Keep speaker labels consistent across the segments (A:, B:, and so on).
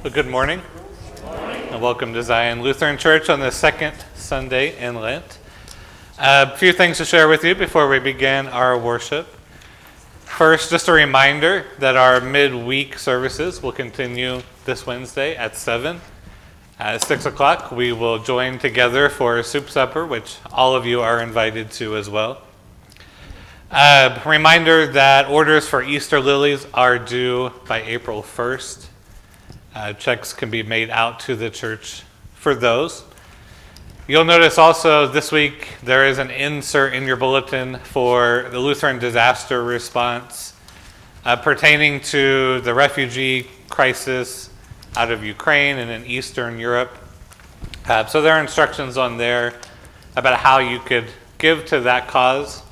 A: Well, good morning. And welcome to Zion Lutheran Church on the second Sunday in Lent. A few things to share with you before we begin our worship. First, just a reminder that our midweek services will continue this Wednesday at 7. At 6 o'clock, we will join together for a soup supper, which all of you are invited to as well. A reminder that orders for Easter lilies are due by April 1st. Uh, checks can be made out to the church for those. You'll notice also this week there is an insert in your bulletin for the Lutheran disaster response uh, pertaining to the refugee crisis out of Ukraine and in Eastern Europe. Uh, so there are instructions on there about how you could give to that cause.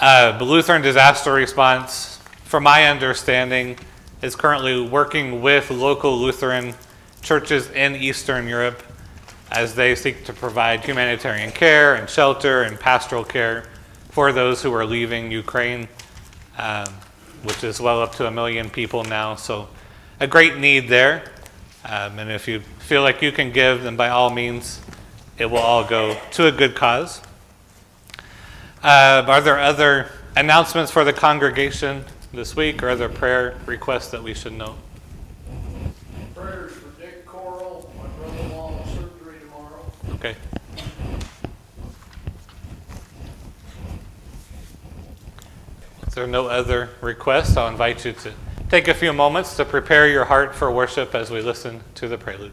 A: Uh, the Lutheran disaster response, from my understanding, is currently working with local Lutheran churches in Eastern Europe as they seek to provide humanitarian care and shelter and pastoral care for those who are leaving Ukraine, um, which is well up to a million people now. So, a great need there. Um, and if you feel like you can give, then by all means, it will all go to a good cause. Uh, are there other announcements for the congregation this week or other prayer requests that we should know?
B: Prayers for Dick Coral, my brother-in-law surgery tomorrow.
A: Okay. If there are no other requests, I'll invite you to take a few moments to prepare your heart for worship as we listen to the prelude.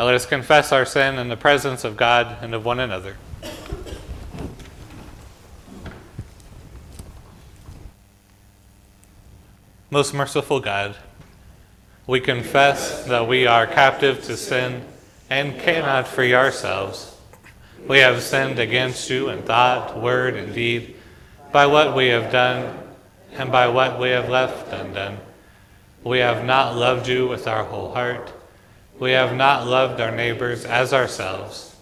A: Now let us confess our sin in the presence of God and of one another. Most merciful God, we confess that we are captive to sin and cannot free ourselves. We have sinned against you in thought, word, and deed, by what we have done and by what we have left undone. We have not loved you with our whole heart. We have not loved our neighbors as ourselves.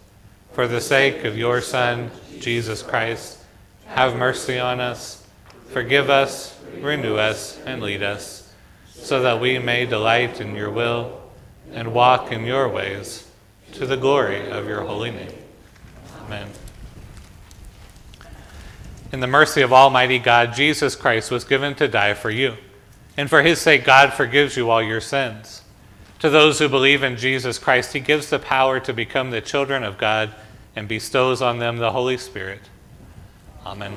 A: For the sake of your Son, Jesus Christ, have mercy on us, forgive us, renew us, and lead us, so that we may delight in your will and walk in your ways, to the glory of your holy name. Amen. In the mercy of Almighty God, Jesus Christ was given to die for you, and for his sake, God forgives you all your sins. To those who believe in Jesus Christ, he gives the power to become the children of God and bestows on them the Holy Spirit. Amen.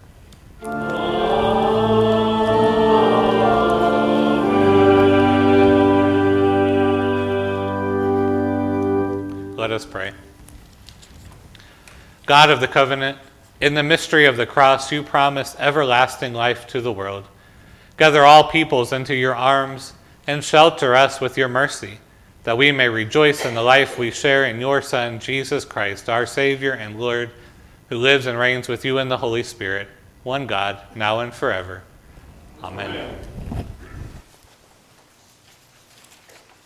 A: Let us pray. God of the covenant, in the mystery of the cross, you promised everlasting life to the world. Gather all peoples into your arms and shelter us with your mercy, that we may rejoice in the life we share in your Son, Jesus Christ, our Savior and Lord, who lives and reigns with you in the Holy Spirit, one God, now and forever. Amen. Amen.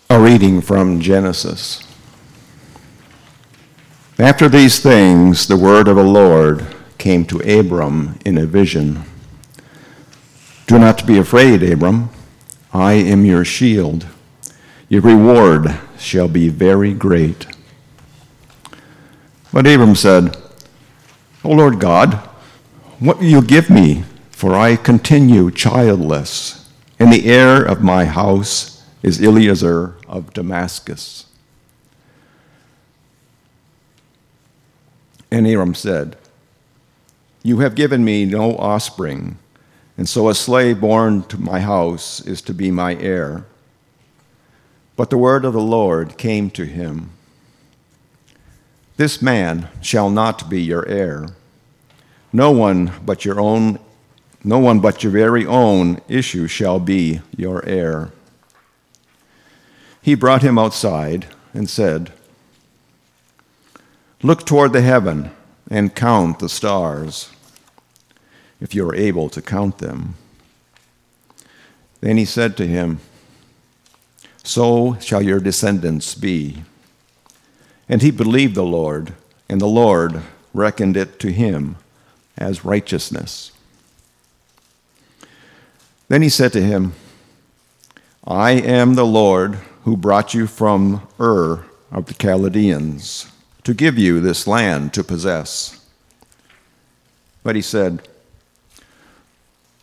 C: A reading from Genesis. After these things, the word of the Lord came to Abram in a vision. Do not be afraid, Abram. I am your shield. Your reward shall be very great. But Abram said, O Lord God, what will you give me? For I continue childless, and the heir of my house is Eliezer of Damascus. And Abram said, You have given me no offspring, and so a slave born to my house is to be my heir. But the word of the Lord came to him This man shall not be your heir. No one but your own no one but your very own issue shall be your heir. He brought him outside and said, Look toward the heaven and count the stars, if you are able to count them. Then he said to him, So shall your descendants be. And he believed the Lord, and the Lord reckoned it to him as righteousness. Then he said to him, I am the Lord who brought you from Ur of the Chaldeans to give you this land to possess. But he said,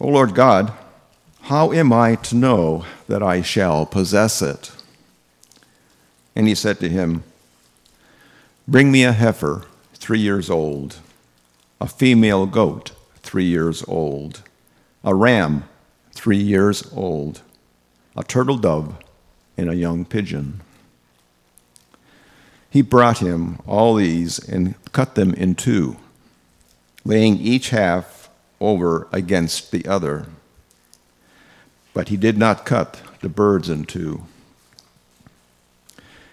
C: O Lord God, how am I to know that I shall possess it? And he said to him, Bring me a heifer, three years old, a female goat, three years old, a ram, three years old, a turtle dove, and a young pigeon. He brought him all these and cut them in two, laying each half over against the other. But he did not cut the birds in two.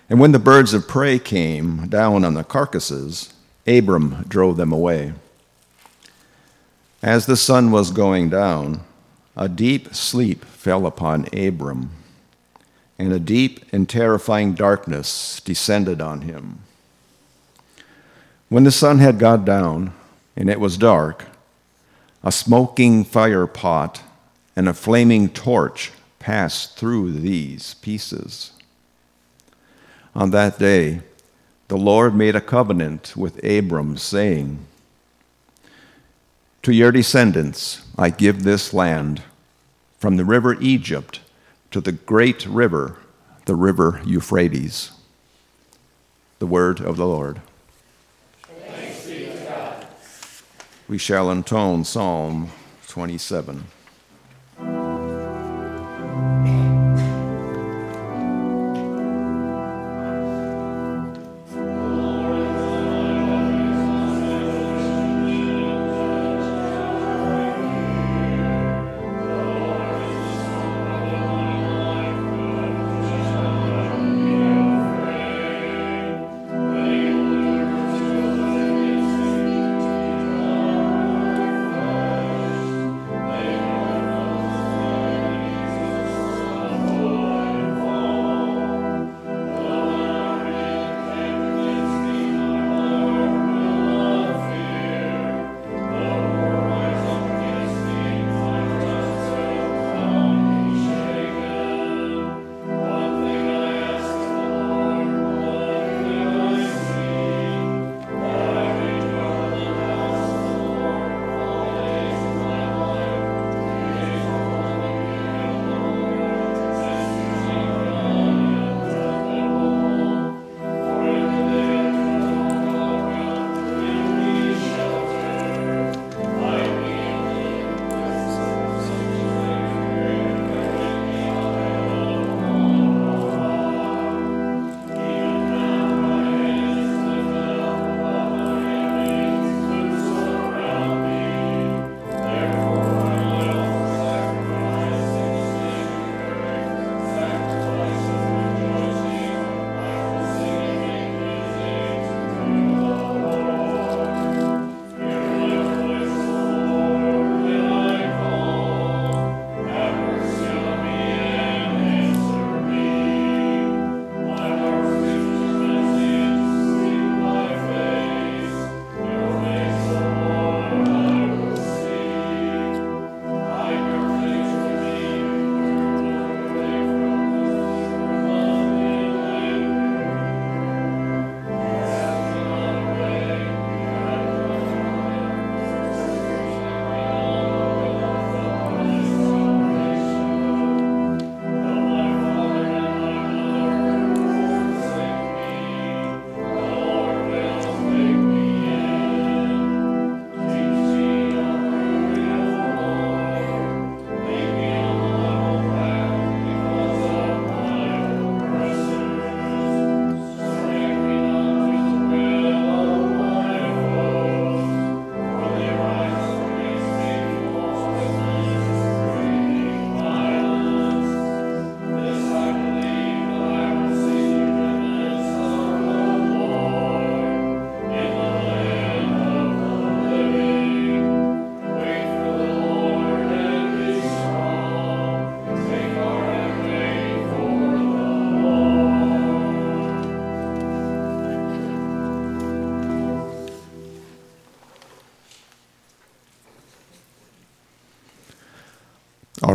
C: And when the birds of prey came down on the carcasses, Abram drove them away. As the sun was going down, a deep sleep fell upon Abram, and a deep and terrifying darkness descended on him. When the sun had gone down and it was dark, a smoking fire pot and a flaming torch passed through these pieces. On that day, the Lord made a covenant with Abram, saying, To your descendants I give this land from the river Egypt to the great river, the river Euphrates. The word of the Lord. We shall intone Psalm 27.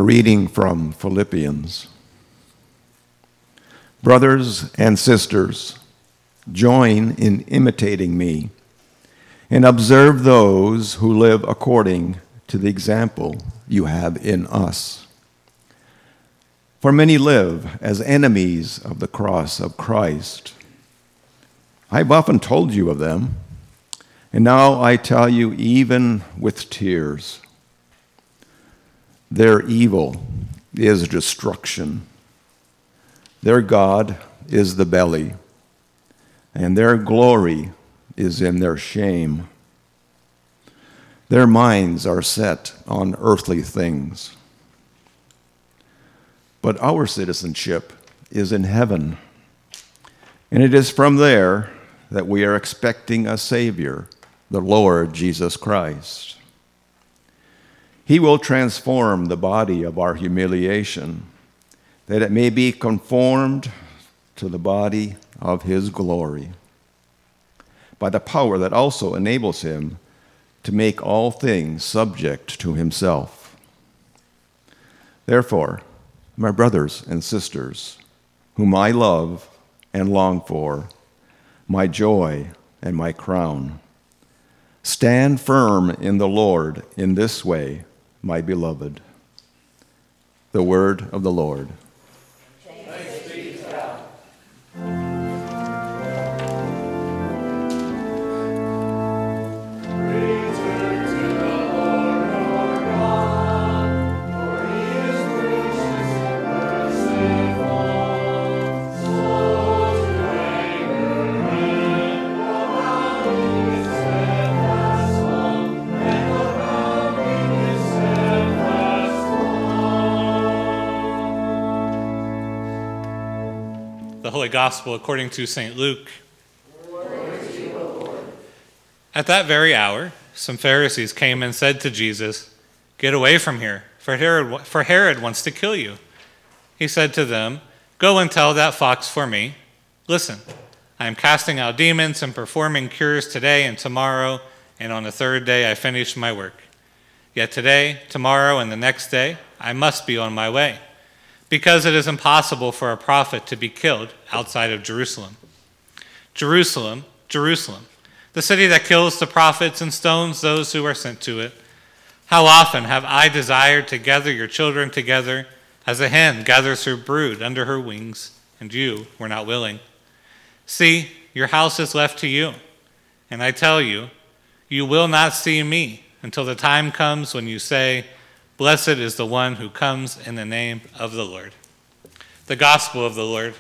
C: Reading from Philippians. Brothers and sisters, join in imitating me and observe those who live according to the example you have in us. For many live as enemies of the cross of Christ. I've often told you of them, and now I tell you even with tears. Their evil is destruction. Their God is the belly, and their glory is in their shame. Their minds are set on earthly things. But our citizenship is in heaven, and it is from there that we are expecting a Savior, the Lord Jesus Christ. He will transform the body of our humiliation, that it may be conformed to the body of His glory, by the power that also enables Him to make all things subject to Himself. Therefore, my brothers and sisters, whom I love and long for, my joy and my crown, stand firm in the Lord in this way my beloved. The word of the Lord.
A: Holy Gospel according to St. Luke. At that very hour, some Pharisees came and said to Jesus, Get away from here, for Herod, for Herod wants to kill you. He said to them, Go and tell that fox for me. Listen, I am casting out demons and performing cures today and tomorrow, and on the third day I finish my work. Yet today, tomorrow, and the next day, I must be on my way because it is impossible for a prophet to be killed outside of Jerusalem. Jerusalem, Jerusalem, the city that kills the prophets and stones those who are sent to it. How often have I desired to gather your children together as a hen gathers her brood under her wings, and you were not willing. See, your house is left to you, and I tell you, you will not see me until the time comes when you say, Blessed is the one who comes in the name of the Lord. The gospel of the Lord.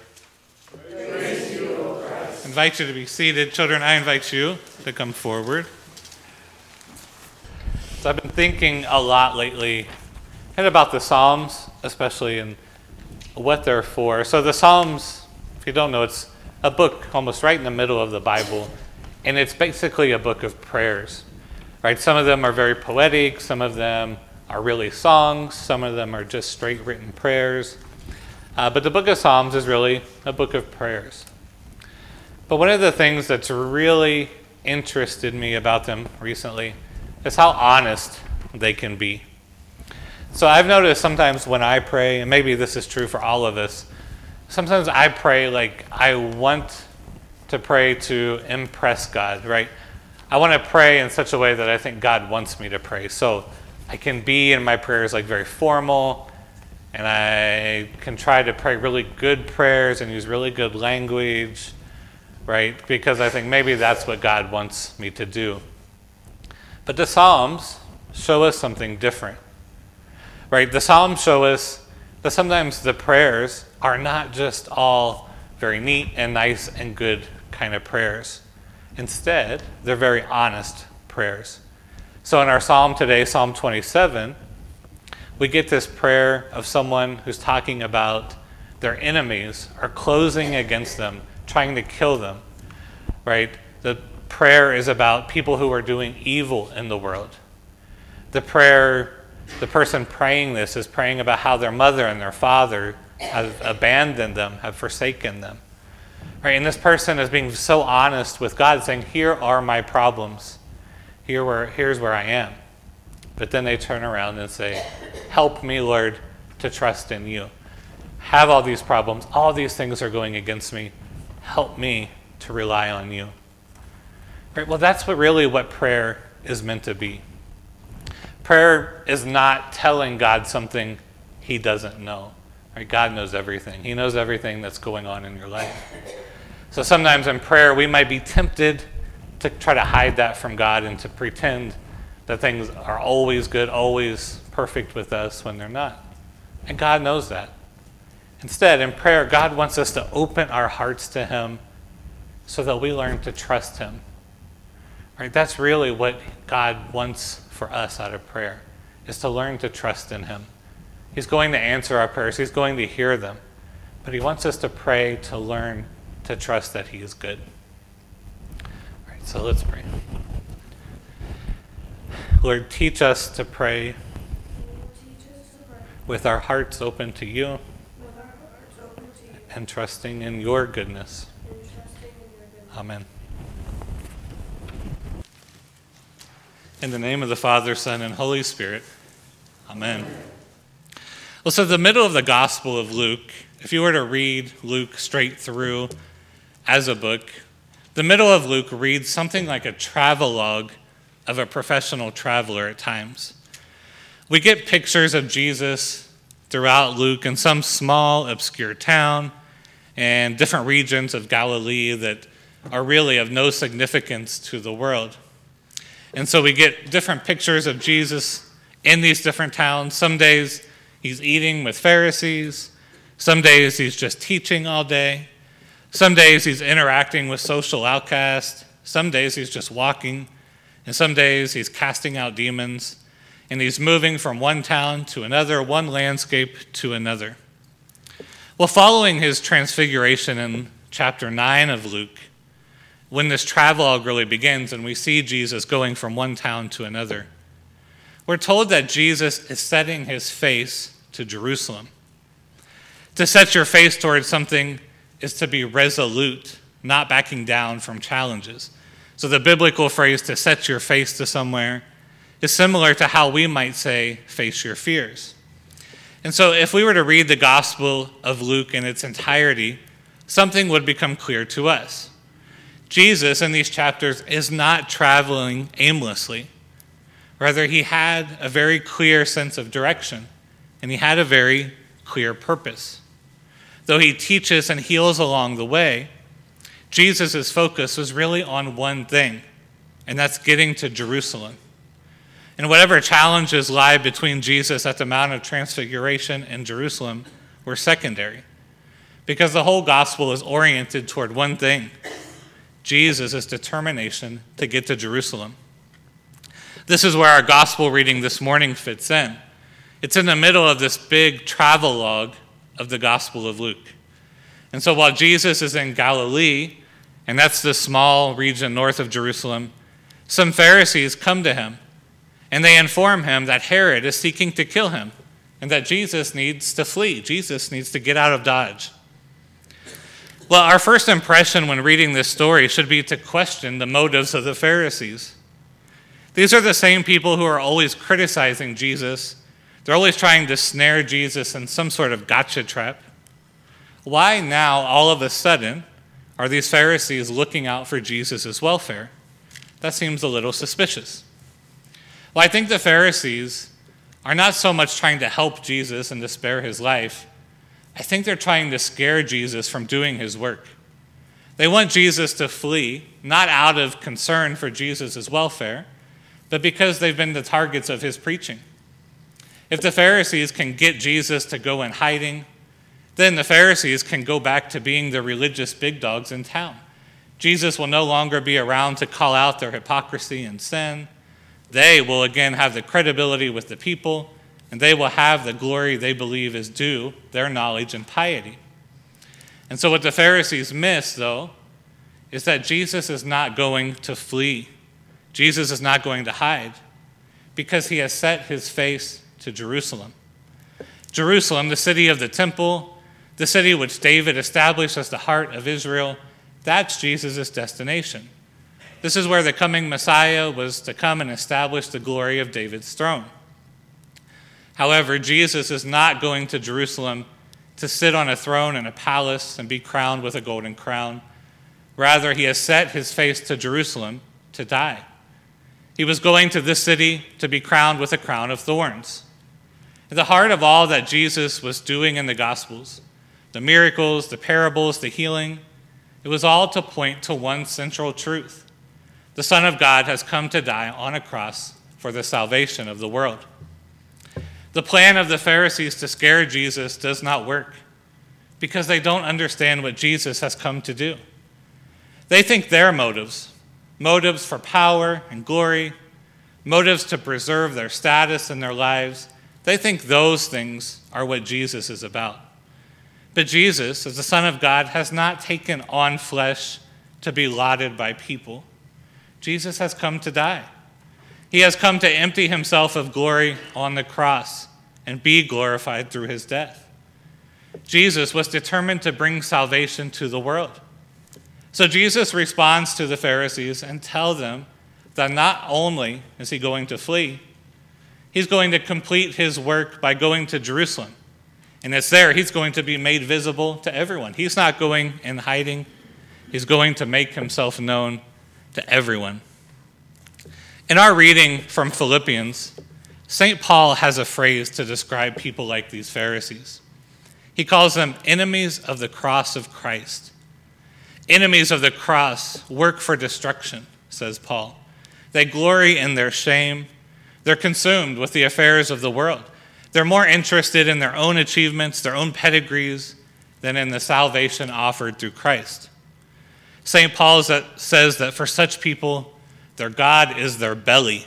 B: You,
A: invite you to be seated. Children, I invite you to come forward. So I've been thinking a lot lately and about the Psalms, especially and what they're for. So the Psalms, if you don't know, it's a book almost right in the middle of the Bible, and it's basically a book of prayers. Right? Some of them are very poetic, some of them are really songs, some of them are just straight written prayers. Uh, but the book of Psalms is really a book of prayers. But one of the things that's really interested me about them recently is how honest they can be. So I've noticed sometimes when I pray, and maybe this is true for all of us, sometimes I pray like I want to pray to impress God, right? I want to pray in such a way that I think God wants me to pray. So I can be in my prayers like very formal, and I can try to pray really good prayers and use really good language, right? Because I think maybe that's what God wants me to do. But the Psalms show us something different, right? The Psalms show us that sometimes the prayers are not just all very neat and nice and good kind of prayers. Instead, they're very honest prayers. So in our psalm today, Psalm 27, we get this prayer of someone who's talking about their enemies are closing against them, trying to kill them, right? The prayer is about people who are doing evil in the world. The prayer, the person praying this is praying about how their mother and their father have abandoned them, have forsaken them. Right? And this person is being so honest with God, saying, Here are my problems. Here where, here's where I am. But then they turn around and say, Help me, Lord, to trust in you. Have all these problems. All these things are going against me. Help me to rely on you. Right? Well, that's what really what prayer is meant to be. Prayer is not telling God something he doesn't know. Right? God knows everything. He knows everything that's going on in your life. So sometimes in prayer, we might be tempted to try to hide that from God and to pretend that things are always good, always perfect with us when they're not. And God knows that. Instead, in prayer, God wants us to open our hearts to Him so that we learn to trust Him. Right? That's really what God wants for us out of prayer, is to learn to trust in Him. He's going to answer our prayers, He's going to hear them. But He wants us to pray to learn to trust that He is good. So let's pray. Lord, teach us to pray with our hearts open to you and trusting in your goodness. Amen. In the name of the Father, Son, and Holy Spirit. Amen. Well, so the middle of the Gospel of Luke, if you were to read Luke straight through as a book, the middle of Luke reads something like a travelogue of a professional traveler at times. We get pictures of Jesus throughout Luke in some small, obscure town and different regions of Galilee that are really of no significance to the world. And so we get different pictures of Jesus in these different towns. Some days he's eating with Pharisees, some days he's just teaching all day, some days he's interacting with social outcasts, some days he's just walking, and some days he's casting out demons, and he's moving from one town to another, one landscape to another. Well, following his transfiguration in chapter 9 of Luke, when this travelogue really begins and we see Jesus going from one town to another, we're told that Jesus is setting his face to Jerusalem. To set your face towards something is to be resolute, not backing down from challenges. So the biblical phrase to set your face to somewhere is similar to how we might say face your fears. And so if we were to read the Gospel of Luke in its entirety, something would become clear to us. Jesus in these chapters is not traveling aimlessly. Rather, he had a very clear sense of direction, and he had a very clear purpose. Though he teaches and heals along the way, Jesus' focus was really on one thing, and that's getting to Jerusalem. And whatever challenges lie between Jesus at the Mount of Transfiguration and Jerusalem were secondary, because the whole gospel is oriented toward one thing Jesus' determination to get to Jerusalem. This is where our gospel reading this morning fits in. It's in the middle of this big travelogue of the Gospel of Luke. And so while Jesus is in Galilee, and that's the small region north of Jerusalem, some Pharisees come to him and they inform him that Herod is seeking to kill him and that Jesus needs to flee. Jesus needs to get out of Dodge. Well, our first impression when reading this story should be to question the motives of the Pharisees. These are the same people who are always criticizing Jesus. They're always trying to snare Jesus in some sort of gotcha trap. Why now, all of a sudden, are these Pharisees looking out for Jesus' welfare? That seems a little suspicious. Well, I think the Pharisees are not so much trying to help Jesus and to spare his life I think they're trying to scare Jesus from doing his work. They want Jesus to flee, not out of concern for Jesus' welfare, but because they've been the targets of his preaching. If the Pharisees can get Jesus to go in hiding, then the Pharisees can go back to being the religious big dogs in town. Jesus will no longer be around to call out their hypocrisy and sin. They will again have the credibility with the people and they will have the glory they believe is due their knowledge and piety. And so, what the Pharisees miss, though, is that Jesus is not going to flee. Jesus is not going to hide because he has set his face to Jerusalem. Jerusalem, the city of the temple, the city which David established as the heart of Israel, that's Jesus' destination. This is where the coming Messiah was to come and establish the glory of David's throne. However, Jesus is not going to Jerusalem to sit on a throne in a palace and be crowned with a golden crown. Rather, he has set his face to Jerusalem to die. He was going to this city to be crowned with a crown of thorns. At the heart of all that Jesus was doing in the Gospels, the miracles, the parables, the healing, it was all to point to one central truth. The Son of God has come to die on a cross for the salvation of the world. The plan of the Pharisees to scare Jesus does not work because they don't understand what Jesus has come to do. They think their motives, motives for power and glory, motives to preserve their status and their lives, they think those things are what Jesus is about. But Jesus, as the Son of God, has not taken on flesh to be lauded by people. Jesus has come to die. He has come to empty himself of glory on the cross and be glorified through his death. Jesus was determined to bring salvation to the world. So Jesus responds to the Pharisees and tell them that not only is he going to flee, he's going to complete his work by going to Jerusalem. And it's there he's going to be made visible to everyone. He's not going in hiding. He's going to make himself known to everyone. In our reading from Philippians, St. Paul has a phrase to describe people like these Pharisees. He calls them enemies of the cross of Christ. Enemies of the cross work for destruction, says Paul. They glory in their shame. They're consumed with the affairs of the world. They're more interested in their own achievements, their own pedigrees, than in the salvation offered through Christ. St. Paul says that for such people, their God is their belly.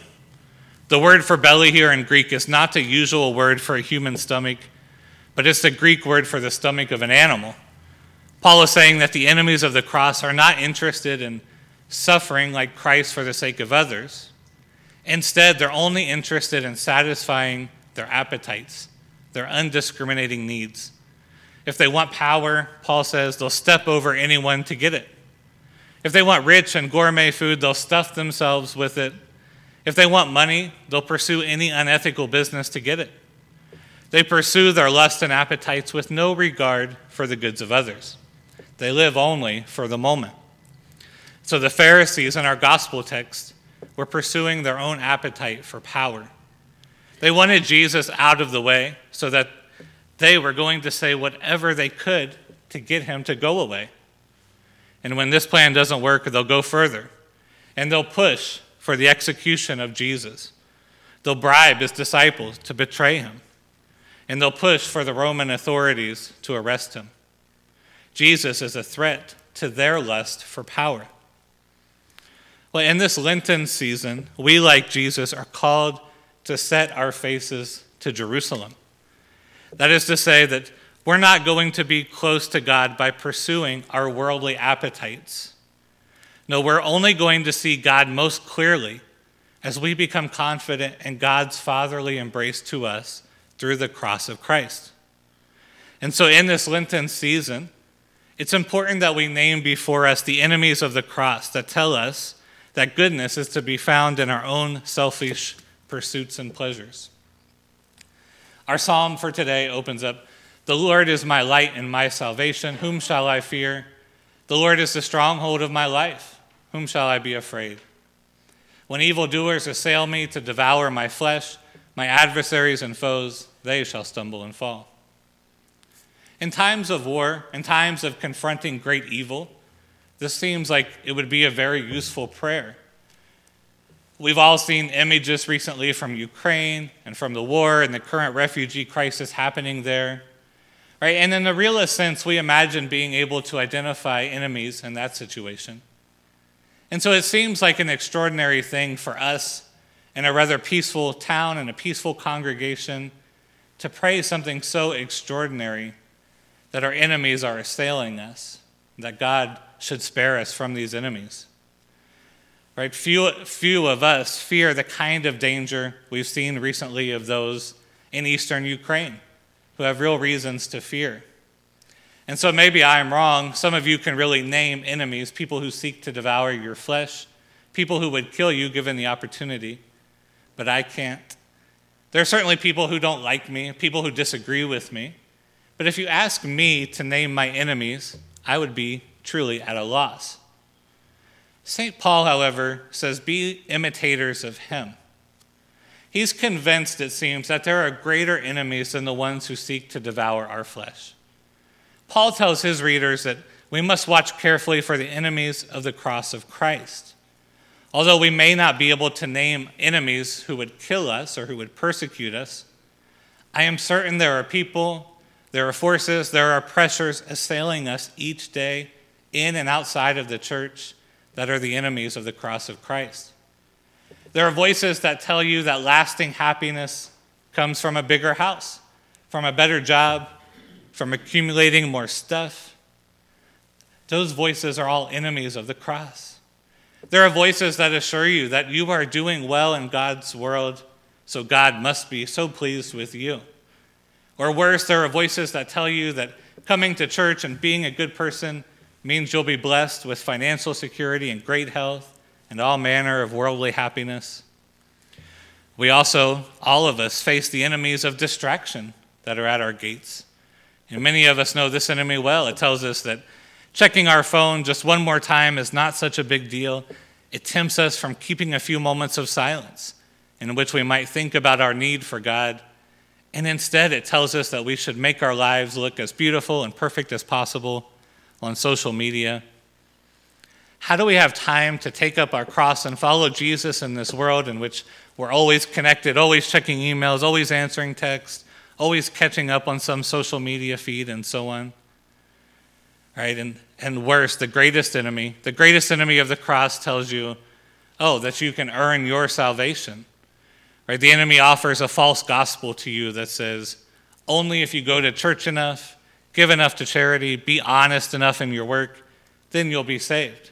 A: The word for belly here in Greek is not the usual word for a human stomach, but it's the Greek word for the stomach of an animal. Paul is saying that the enemies of the cross are not interested in suffering like Christ for the sake of others. Instead, they're only interested in satisfying their appetites, their undiscriminating needs. If they want power, Paul says, they'll step over anyone to get it. If they want rich and gourmet food, they'll stuff themselves with it. If they want money, they'll pursue any unethical business to get it. They pursue their lusts and appetites with no regard for the goods of others. They live only for the moment. So the Pharisees in our gospel text were pursuing their own appetite for power. They wanted Jesus out of the way so that they were going to say whatever they could to get him to go away. And when this plan doesn't work, they'll go further and they'll push for the execution of Jesus. They'll bribe his disciples to betray him, and they'll push for the Roman authorities to arrest him. Jesus is a threat to their lust for power. In this Lenten season, we, like Jesus, are called to set our faces to Jerusalem. That is to say, that we're not going to be close to God by pursuing our worldly appetites. No, we're only going to see God most clearly as we become confident in God's fatherly embrace to us through the cross of Christ. And so, in this Lenten season, it's important that we name before us the enemies of the cross that tell us that goodness is to be found in our own selfish pursuits and pleasures. Our psalm for today opens up the Lord is my light and my salvation. Whom shall I fear? The Lord is the stronghold of my life. Whom shall I be afraid? When evildoers assail me to devour my flesh, my adversaries and foes, they shall stumble and fall. In times of war, in times of confronting great evil, this seems like it would be a very useful prayer. We've all seen images recently from Ukraine and from the war and the current refugee crisis happening there. Right? And in the realist sense, we imagine being able to identify enemies in that situation. And so it seems like an extraordinary thing for us in a rather peaceful town and a peaceful congregation to pray something so extraordinary that our enemies are assailing us, that God should spare us from these enemies. Right? Few, few of us fear the kind of danger we've seen recently of those in eastern Ukraine who have real reasons to fear. And so maybe I'm wrong. Some of you can really name enemies, people who seek to devour your flesh, people who would kill you given the opportunity, but I can't. There are certainly people who don't like me, people who disagree with me. But if you ask me to name my enemies, I would be truly at a loss. St. Paul, however, says, Be imitators of him. He's convinced, it seems, that there are greater enemies than the ones who seek to devour our flesh. Paul tells his readers that we must watch carefully for the enemies of the cross of Christ. Although we may not be able to name enemies who would kill us or who would persecute us, I am certain there are people, there are forces, there are pressures assailing us each day in and outside of the church that are the enemies of the cross of Christ. There are voices that tell you that lasting happiness comes from a bigger house, from a better job, from accumulating more stuff. Those voices are all enemies of the cross. There are voices that assure you that you are doing well in God's world, so God must be so pleased with you. Or worse, there are voices that tell you that coming to church and being a good person means you'll be blessed with financial security and great health and all manner of worldly happiness. We also, all of us, face the enemies of distraction that are at our gates. And many of us know this enemy well. It tells us that checking our phone just one more time is not such a big deal. It tempts us from keeping a few moments of silence in which we might think about our need for God. And instead, it tells us that we should make our lives look as beautiful and perfect as possible on social media. How do we have time to take up our cross and follow Jesus in this world in which we're always connected, always checking emails, always answering texts, always catching up on some social media feed, and so on? Right? And, and worse, the greatest enemy, the greatest enemy of the cross tells you, oh, that you can earn your salvation. Right? The enemy offers a false gospel to you that says, only if you go to church enough, give enough to charity, be honest enough in your work, then you'll be saved.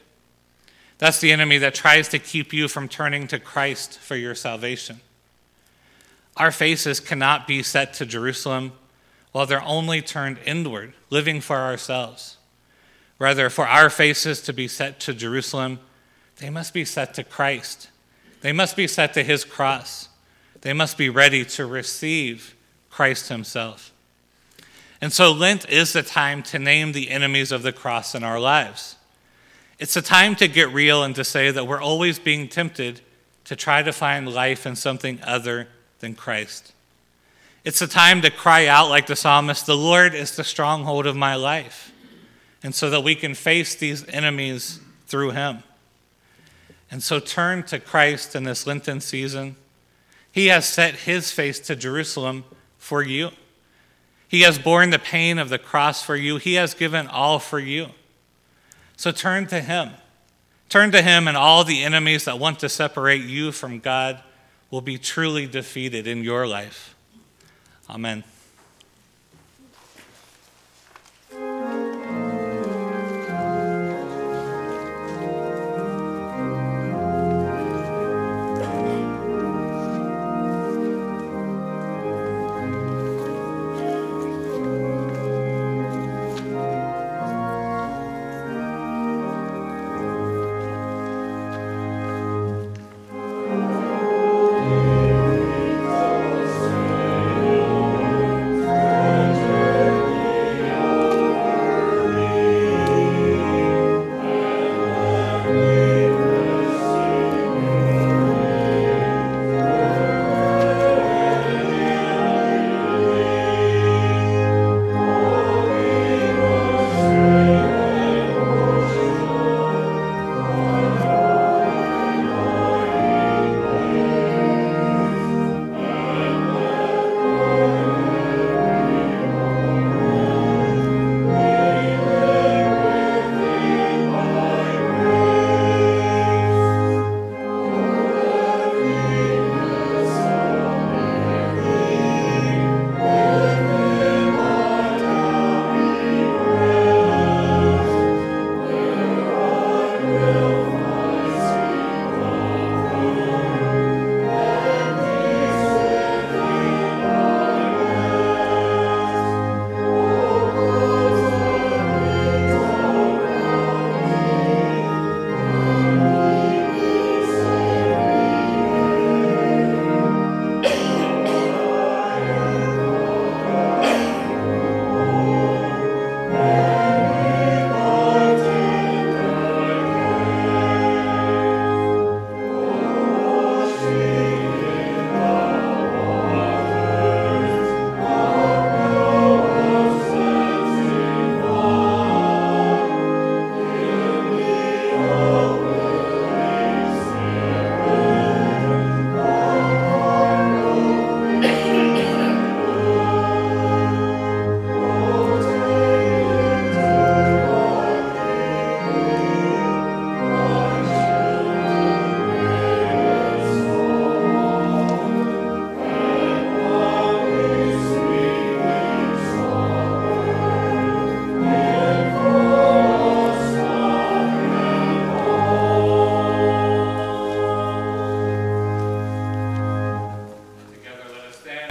A: That's the enemy that tries to keep you from turning to Christ for your salvation. Our faces cannot be set to Jerusalem while they're only turned inward, living for ourselves. Rather, for our faces to be set to Jerusalem, they must be set to Christ. They must be set to his cross. They must be ready to receive Christ himself. And so, Lent is the time to name the enemies of the cross in our lives. It's a time to get real and to say that we're always being tempted to try to find life in something other than Christ. It's a time to cry out like the psalmist, The Lord is the stronghold of my life. And so that we can face these enemies through Him. And so turn to Christ in this Lenten season. He has set His face to Jerusalem for you. He has borne the pain of the cross for you. He has given all for you. So turn to Him. Turn to Him, and all the enemies that want to separate you from God will be truly defeated in your life. Amen.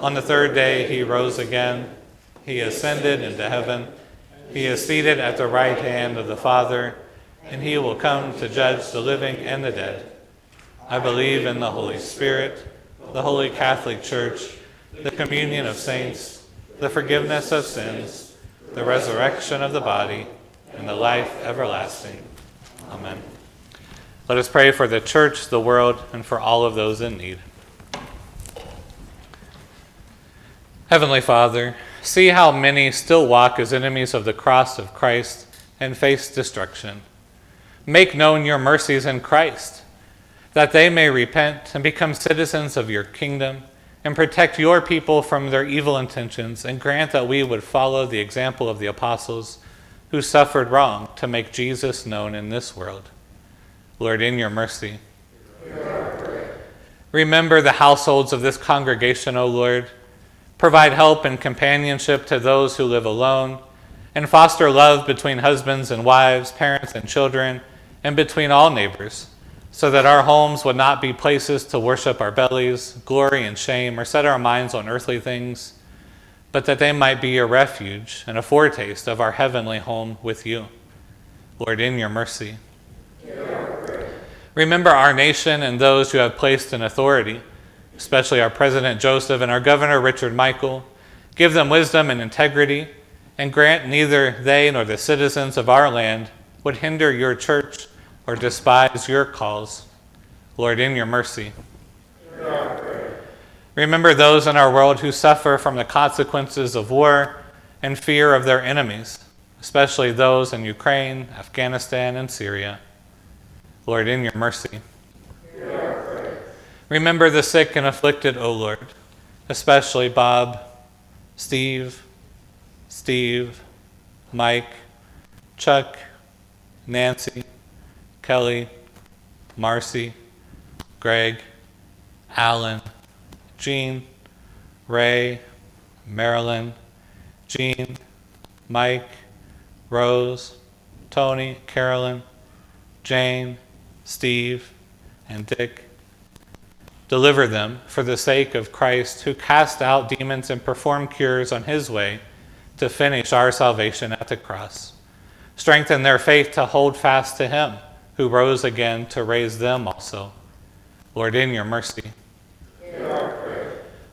A: On the third day he rose again. He ascended into heaven. He is seated at the right hand of the Father and he will come to judge the living and the dead. I believe in the Holy Spirit, the Holy Catholic Church, the communion of saints, the forgiveness of sins, the resurrection of the body, and the life everlasting. Amen. Let us pray for the church, the world, and for all of those in need. Heavenly Father, see how many still walk as enemies of the cross of Christ and face destruction. Make known your mercies in Christ, that they may repent and become citizens of your kingdom and protect your people from their evil intentions, and grant that we would follow the example of the apostles who suffered wrong to make Jesus known in this world. Lord, in your mercy. Remember the households of this congregation, O Lord. Provide help and companionship to those who live alone, and foster love between husbands and wives, parents and children and between all neighbors, so that our homes would not be places to worship our bellies, glory and shame, or set our minds on earthly things, but that they might be a refuge and a foretaste of our heavenly home with you. Lord, in your mercy. Remember our nation and those who have placed in authority, especially our President Joseph and our Governor Richard Michael. Give them wisdom and integrity, and grant neither they nor the citizens of our land would hinder your church or despise your calls. Lord, in your mercy. Remember those in our world who suffer from the consequences of war and fear of their enemies, especially those in Ukraine, Afghanistan, and Syria. Lord, in your mercy. Remember the sick and afflicted, O Lord, especially Bob, Steve, Steve, Mike, Chuck, Nancy, Kelly, Marcy, Greg, Alan, Jean, Ray, Marilyn, Jean, Mike, Rose, Tony, Carolyn, Jane, Steve, and Dick. Deliver them for the sake of Christ, who cast out demons and performed cures on his way to finish our salvation at the cross. Strengthen their faith to hold fast to him who rose again to raise them also. Lord, in your mercy.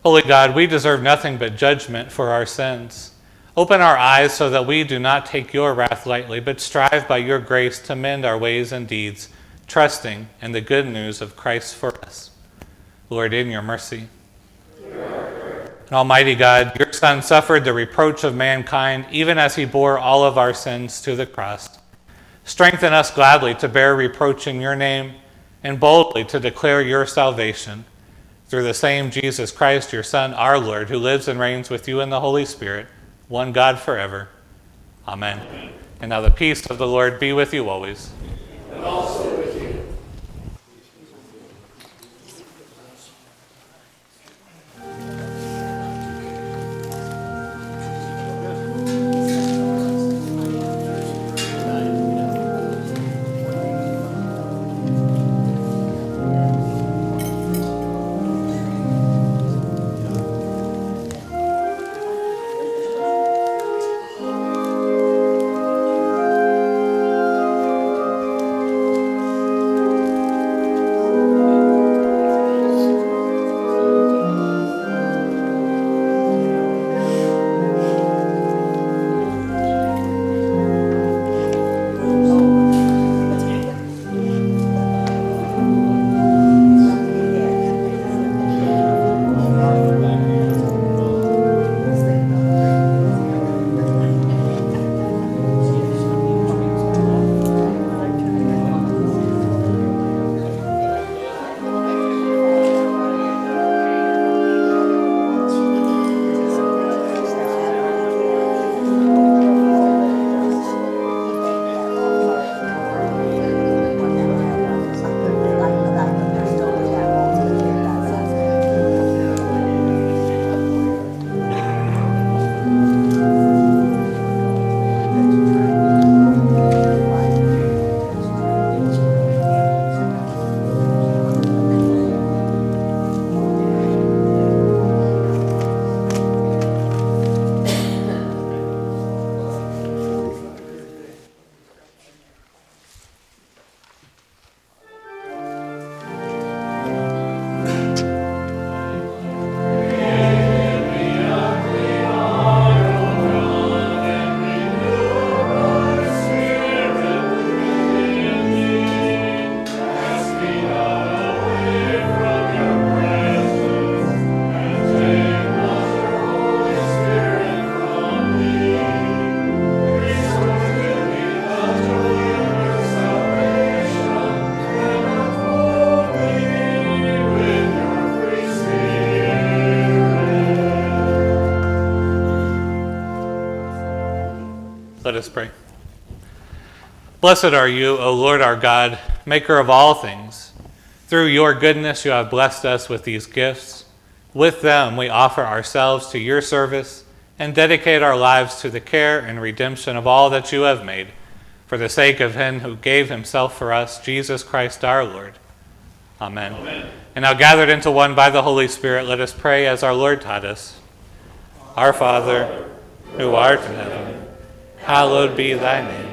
A: Holy God, we deserve nothing but judgment for our sins. Open our eyes so that we do not take your wrath lightly, but strive by your grace to mend our ways and deeds, trusting in the good news of Christ for us. Lord, in your mercy. Almighty God, your Son suffered the reproach of mankind, even as he bore all of our sins to the cross. Strengthen us gladly to bear reproach in your name and boldly to declare your salvation through the same Jesus Christ, your Son, our Lord, who lives and reigns with you in the Holy Spirit, one God forever. Amen. Amen. And now the peace of the Lord be with you always. Blessed are you, O Lord our God, maker of all things. Through your goodness, you have blessed us with these gifts. With them, we offer ourselves to your service and dedicate our lives to the care and redemption of all that you have made, for the sake of him who gave himself for us, Jesus Christ our Lord. Amen. Amen. And now, gathered into one by the Holy Spirit, let us pray as our Lord taught us. Our Father, who art in heaven, hallowed be thy name.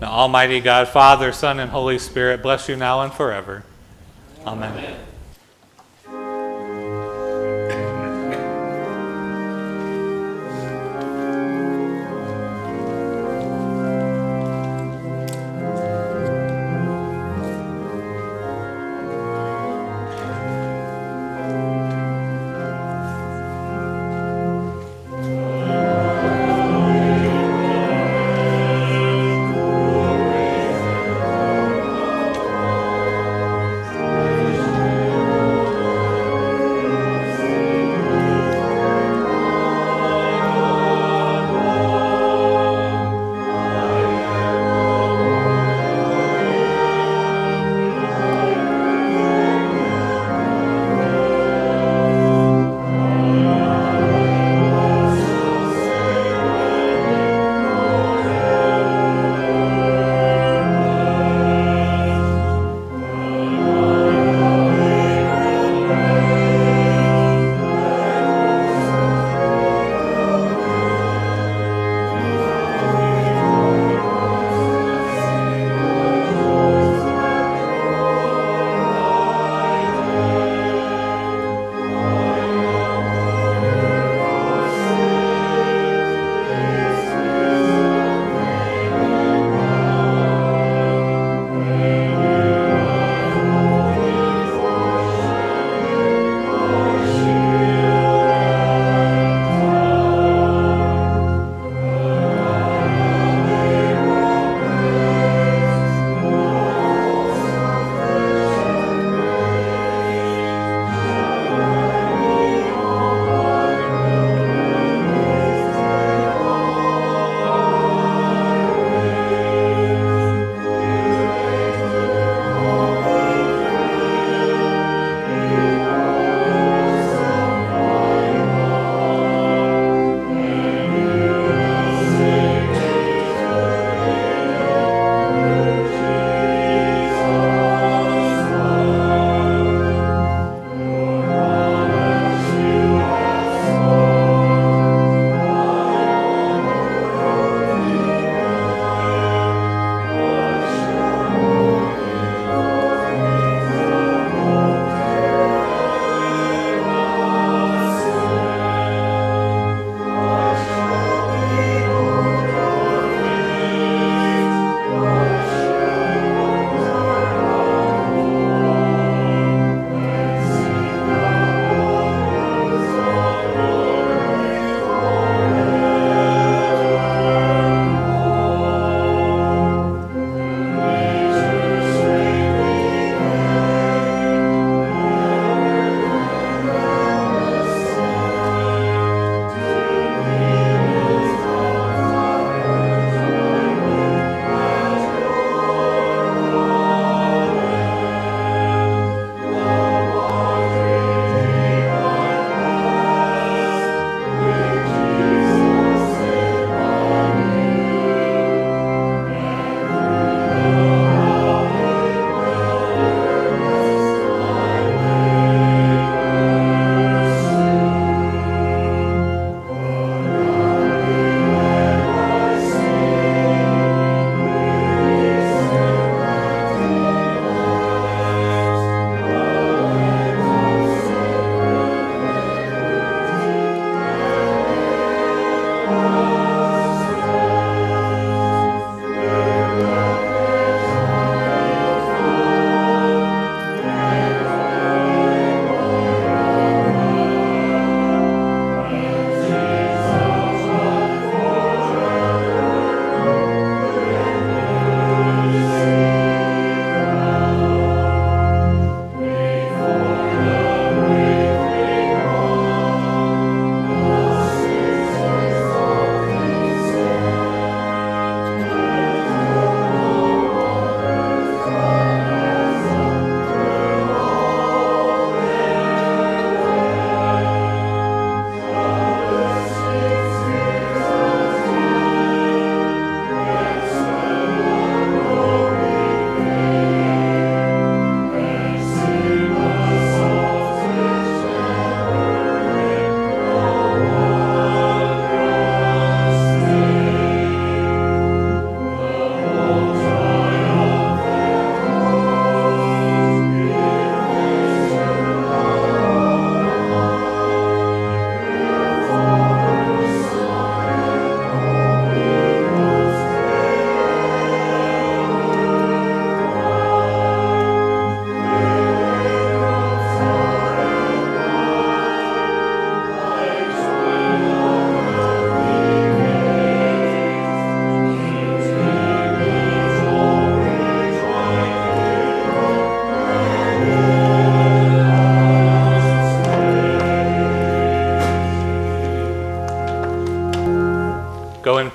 A: Now, Almighty God, Father, Son, and Holy Spirit, bless you now and forever. Amen. Amen.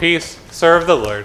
A: Peace, serve the Lord.